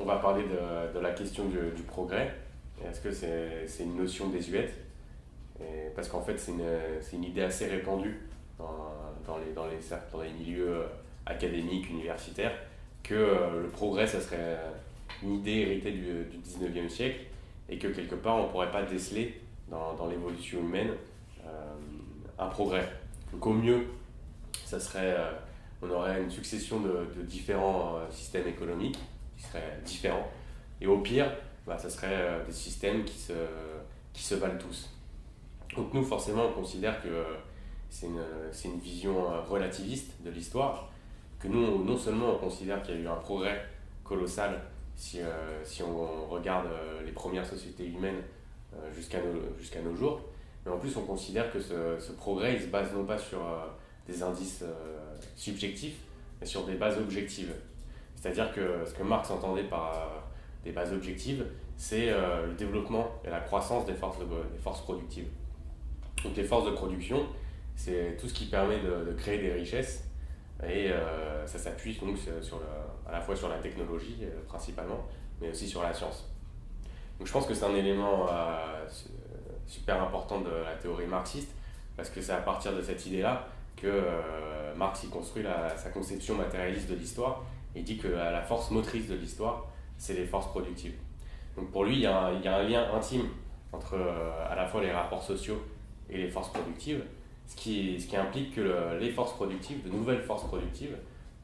on va parler de, la question du, progrès. Est-ce que c'est une notion désuète? Parce qu'en fait, c'est une, idée assez répandue dans, les, milieux académiques, universitaires, que le progrès, ça serait une idée héritée du, du 19e siècle et que quelque part, on ne pourrait pas déceler dans, l'évolution humaine euh, un progrès. Donc au mieux, euh, on aurait une succession de, différents euh, systèmes économiques qui seraient différents. Et au pire, bah, ça serait des systèmes qui se, qui se valent tous. Donc nous, forcément, on considère que c'est une, une, vision relativiste de l'histoire, que nous, non seulement on considère qu'il y a eu un progrès colossal si, si on regarde les premières sociétés humaines jusqu'à nos, jusqu'à nos jours, mais en plus, on considère que ce, ce progrès, il se base non pas sur euh, des indices euh, subjectifs, mais sur des bases objectives. C'est-à-dire que ce que Marx entendait par euh, des bases objectives, c'est le développement et la croissance des forces, de, des forces productives. Donc les forces de production, c'est tout ce qui permet de, créer des richesses et euh, ça s'appuie donc à la fois sur la technologie euh, principalement, mais aussi sur la science. Donc je pense que c'est un élément euh, super important de la théorie marxiste, parce que c'est à partir de cette idée-là que euh, Marx y construit sa conception matérialiste de l'histoire, et dit que la force motrice de l'histoire, c'est les forces productives. Donc pour lui, il y a un, il lien intime entre euh, à la fois les rapports sociaux et les forces productives, ce qui, ce qui implique que le, les forces productives, de nouvelles forces productives,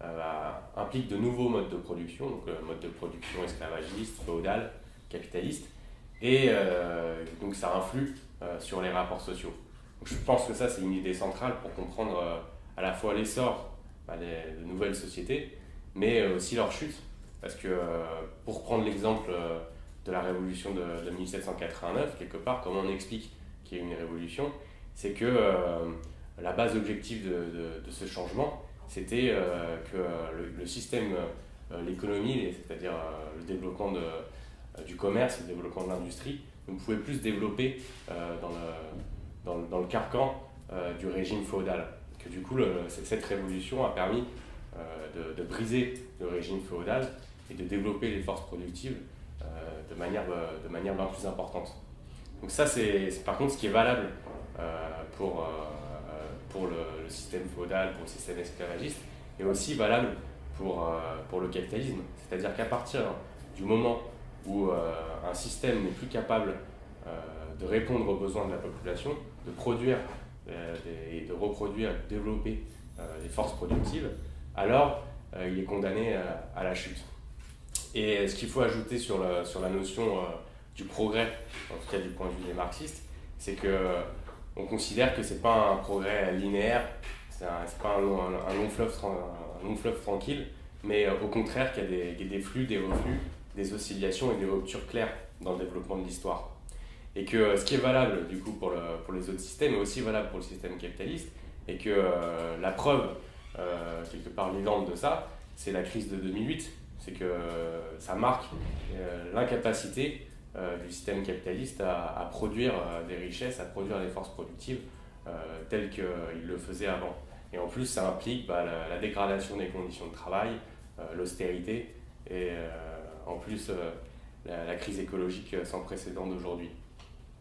euh, impliquent de nouveaux modes de production, donc le mode de production esclavagiste, féodal, capitaliste, et euh, donc ça influe euh, sur les rapports sociaux. Je pense que ça, c'est une idée centrale pour comprendre euh, à la fois l'essor bah, de nouvelles sociétés, mais aussi leur chute. Parce que, pour prendre l'exemple de la révolution de, de, 1789, quelque part, comment on explique qu'il y a une révolution, c'est que la base objective de, ce changement, c'était que le, système, l'économie, c'est-à-dire le développement euh, du commerce, le développement de l'industrie, on pouvait plus se développer euh, dans, le, dans, dans, le, carcan euh, du régime féodal. Que du coup, cette révolution a permis de, de, briser le régime féodal et de développer les forces productives de, manière, de manière bien plus importante. Donc ça, c'est par contre ce qui est valable pour, pour le, système féodal, pour le système esclavagiste, et aussi valable pour, pour le capitalisme. C'est-à-dire qu'à partir du moment où euh, un système n'est plus capable euh, de répondre aux besoins de la population, de produire euh, et de reproduire, de développer des forces productives, alors il est condamné à la chute. Et ce qu'il faut ajouter sur la, notion du progrès, en tout cas du point de vue des marxistes, c'est qu'on considère que ce n'est pas un progrès linéaire, ce n'est pas un, long fleuve, un fleuve tranquille, mais au contraire qu'il y a des, flux, des reflux, des oscillations et des ruptures claires dans le développement de l'histoire. Et que euh, ce qui est valable du coup pour, le, pour les autres systèmes est aussi valable pour le système capitaliste, et que euh, la preuve, euh, quelque part vivante de ça, c'est la crise de 2008. C'est que euh, ça marque euh, l'incapacité du système capitaliste à, produire des richesses, à produire des forces productives telles qu'il le faisait avant. Et en plus, ça implique bah, la, dégradation des conditions de travail, l'austérité et en plus la, crise écologique sans précédent d'aujourd'hui.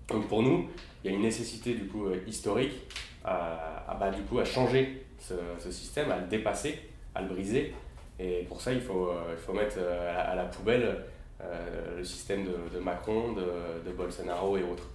Donc pour nous, il y a une nécessité du coup historique bah, du coup, à changer ce, système, à le dépasser, à le briser. Et pour ça, il faut, il faut mettre à la, à la poubelle le système de, de Macron, de, de Bolsonaro et autres.